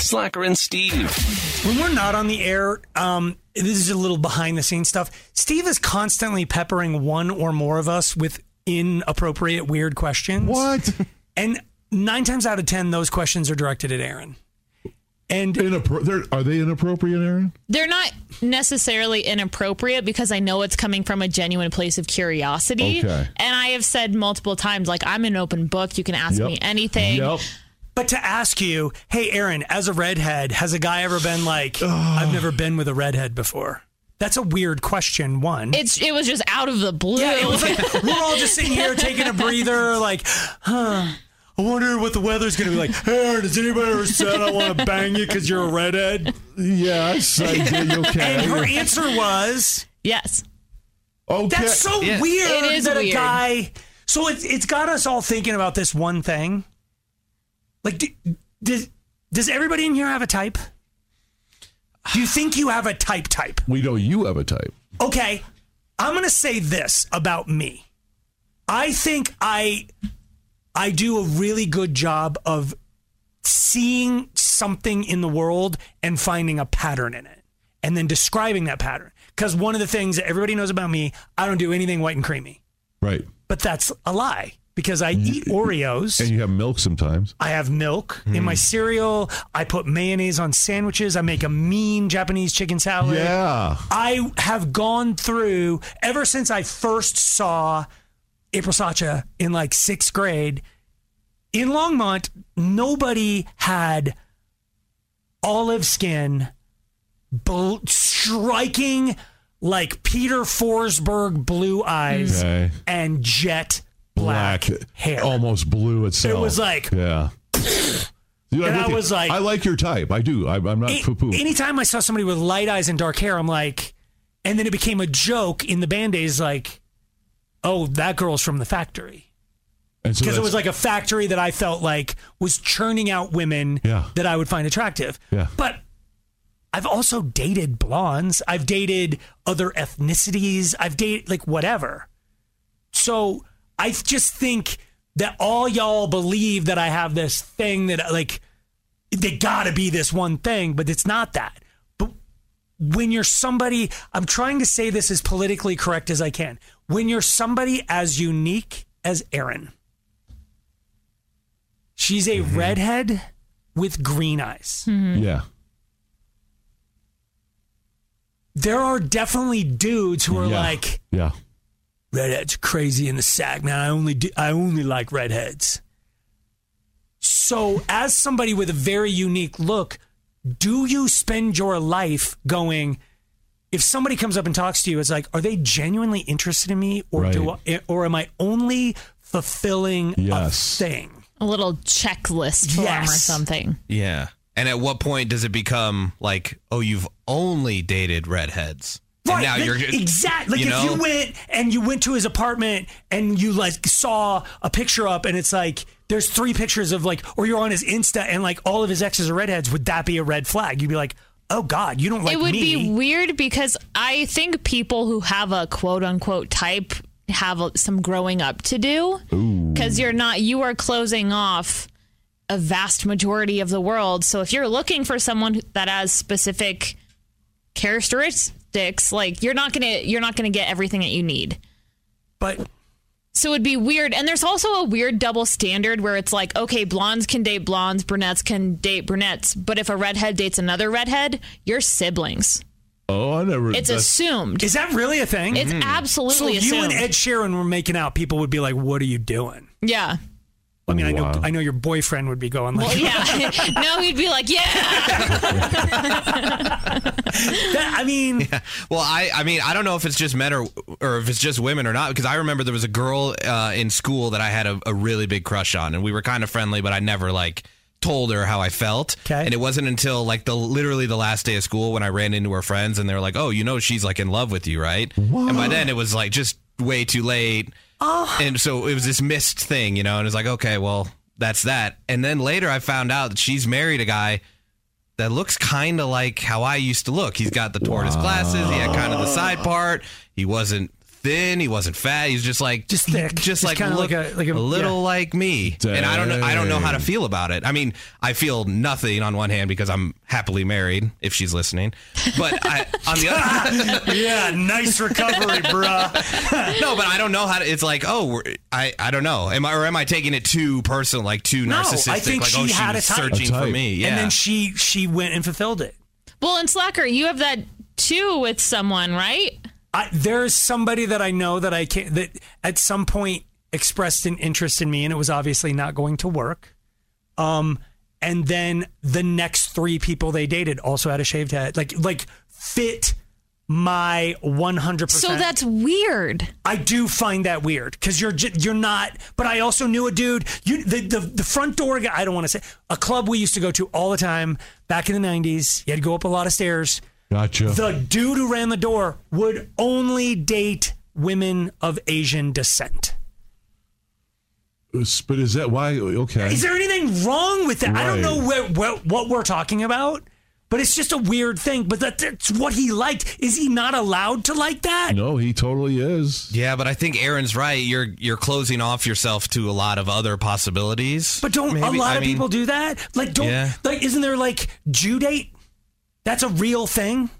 Slacker and Steve. When we're not on the air, um, this is a little behind the scenes stuff. Steve is constantly peppering one or more of us with inappropriate, weird questions. What? And nine times out of ten, those questions are directed at Aaron. And Inappro- they're- are they inappropriate, Aaron? They're not necessarily inappropriate because I know it's coming from a genuine place of curiosity. Okay. And I have said multiple times, like, I'm an open book. You can ask me anything. Yep. But to ask you, hey, Aaron, as a redhead, has a guy ever been like, I've never been with a redhead before? That's a weird question, one. It's it was just out of the blue. yeah, it was like, we're all just sitting here taking a breather, like, huh. I wonder what the weather's going to be like. Aaron, has anybody ever said I want to bang you because you're a redhead? Yes, I did. Okay. And her answer was, yes. Okay. That's so Yeah. weird It is that a weird. guy. So it's it's got us all thinking about this one thing. Like, do, does does everybody in here have a type? Do you think you have a type? Type? we know you have a type. Okay, I'm gonna say this about me. I think I I do a really good job of seeing something in the world and finding a pattern in it, and then describing that pattern. Because one of the things that everybody knows about me, I don't do anything white and creamy. Right. But that's a lie because I eat Oreos. And you have milk sometimes. I have milk in my hmm. cereal. I put mayonnaise on sandwiches. I make a mean Japanese chicken salad. Yeah. I have gone through ever since I first saw April Sacha in like sixth grade. In Longmont, nobody had olive skin, bl- striking like Peter Forsberg blue eyes Okay. and jet black, hair. Almost blue itself. It was like- yeah. Dude, And I you. was like- I like your type. I do. I, I'm not poo poo. anytime I saw somebody with light eyes and dark hair, I'm like, and then it became a joke in the band days, like, oh, that girl's from the factory. And so Because it was like a factory that I felt like was churning out women Yeah. that I would find attractive. Yeah. But I've also dated blondes. I've dated other ethnicities. I've dated like whatever. So I just think that all y'all believe that I have this thing that like they gotta be this one thing, but it's not that. But when you're somebody, I'm trying to say this as politically correct as I can. When you're somebody as unique as Erin, she's a mm-hmm. redhead with green eyes. Mm-hmm. yeah. There are definitely dudes who are yeah. like, yeah. Redheads are crazy in the sack, man. I only do, I only like redheads. So, as somebody with a very unique look, do you spend your life going? If somebody comes up and talks to you, it's like, are they genuinely interested in me, or do I, or am I only fulfilling Yes. a thing? A little checklist form or Yes. something. Yeah. And at what point does it become like, oh, you've only dated redheads? And now you're exactly like you if know? you went and you went to his apartment and you like saw a picture up and it's like there's three pictures of like or you're on his Insta and like all of his exes are redheads, would that be a red flag? You'd be like, oh God, you don't like me. it would me. be weird because I think people who have a quote unquote type have some growing up to do because you're not you are closing off a vast majority of the world. So if you're looking for someone that has specific characteristics, like you're not gonna you're not gonna get everything that you need. but So it'd be weird. And there's also a weird double standard where it's like, okay, blondes can date blondes, brunettes can date brunettes, but if a redhead dates another redhead, you're siblings. Oh, I never. It's that's- assumed. is that really a thing? It's mm-hmm. so absolutely if you and Ed Sheeran were making out, people would be like, What are you doing? yeah. I mean, I know I know your boyfriend would be going like Well, yeah. no, he'd be like, yeah. that. I mean, Well, I, I mean, I don't know if it's just men or or if it's just women or not because I remember there was a girl uh, in school that I had a, a really big crush on, and we were kind of friendly, but I never like told her how I felt. 'Kay. And it wasn't until like the literally the last day of school when I ran into her friends and they were like, "Oh, you know she's like in love with you, right?" And by then it was like just way too late. Oh. And so it was this missed thing, you know, and it's like, "Okay, well, that's that." And then later I found out that she's married a guy that looks kind of like how I used to look. He's got the tortoise glasses. He had kind of the side part. He wasn't thin. He wasn't fat. He's just like Just thick. just Just like look, like a- like a- little yeah. like me. And I don't know. I don't know how to feel about it. I mean, I feel nothing on one hand because I'm happily married. If she's listening, but I, on the other. yeah, nice recovery, bruh. No, but I don't know how to. It's like, oh, we're, I, I don't know. Am I or am I taking it too personal, like too No, I think like, she oh, she had was a type. searching A for me. Yeah. And then she she went and fulfilled it. Well, and Slacker, you have that too with someone, right? I, there's somebody that I know that I can that at some point expressed an interest in me, and it was obviously not going to work. Um, and then the next three people they dated also had a shaved head, like like fit my 100%. So that's weird. I do find that weird because you're you're not. But I also knew a dude. You the the, the front door guy. I don't want to say a club we used to go to all the time back in the 90s. You had to go up a lot of stairs. Gotcha. The dude who ran the door would only date women of Asian descent. but is that why? Okay. Is there anything wrong with that? I don't know where, where, what we're talking about, but it's just a weird thing. But that, that's what he liked. Is he not allowed to like that? no, he totally is. Yeah, but I think Aaron's right. You're you're closing off yourself to a lot of other possibilities. But don't a lot I of mean, people do that? Like, don't Yeah. like? Isn't there like Jew date? That's a real thing,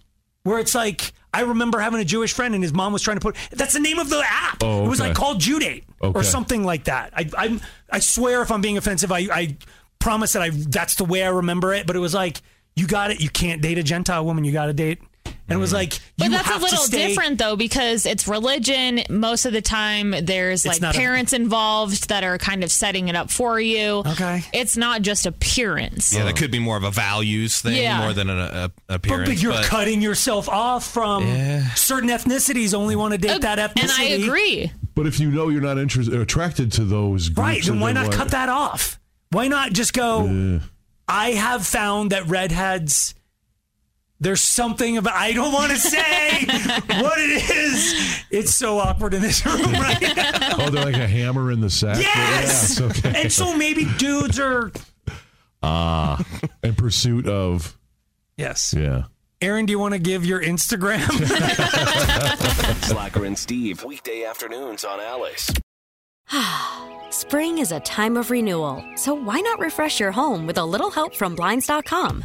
where it's like I remember having a Jewish friend and his mom was trying to put. That's the name of the app. Oh, It was like called Jew date or something like that. I I I swear if I'm being offensive, I I promise that I that's the way I remember it. But it was like you got it. You can't date a Gentile woman. You got to date. And it was like But that's a have to little stay- different though because it's religion. Most of the time, there's like not a- parents involved that are kind of setting it up for you. Okay. It's not just appearance. Yeah, that could be more of a values thing Yeah. more than an a, But, appearance. but you're but- cutting yourself off from certain ethnicities. Only want to date that ethnicity. and I agree. But if you know you're not interested, attracted to those groups, Right. Then why not why- cut that off? Why not just go? I have found that redheads. There's something about I don't want to say what it is. It's so awkward in this room right now. Oh, they're like a hammer in the sack. Yes. Yes, okay. And so maybe dudes are Ah, in pursuit of yes. yeah. Aaron, do you want to give your Instagram? Slacker and Steve, weekday afternoons on Alice. Spring is a time of renewal, so why not refresh your home with a little help from Blinds.com?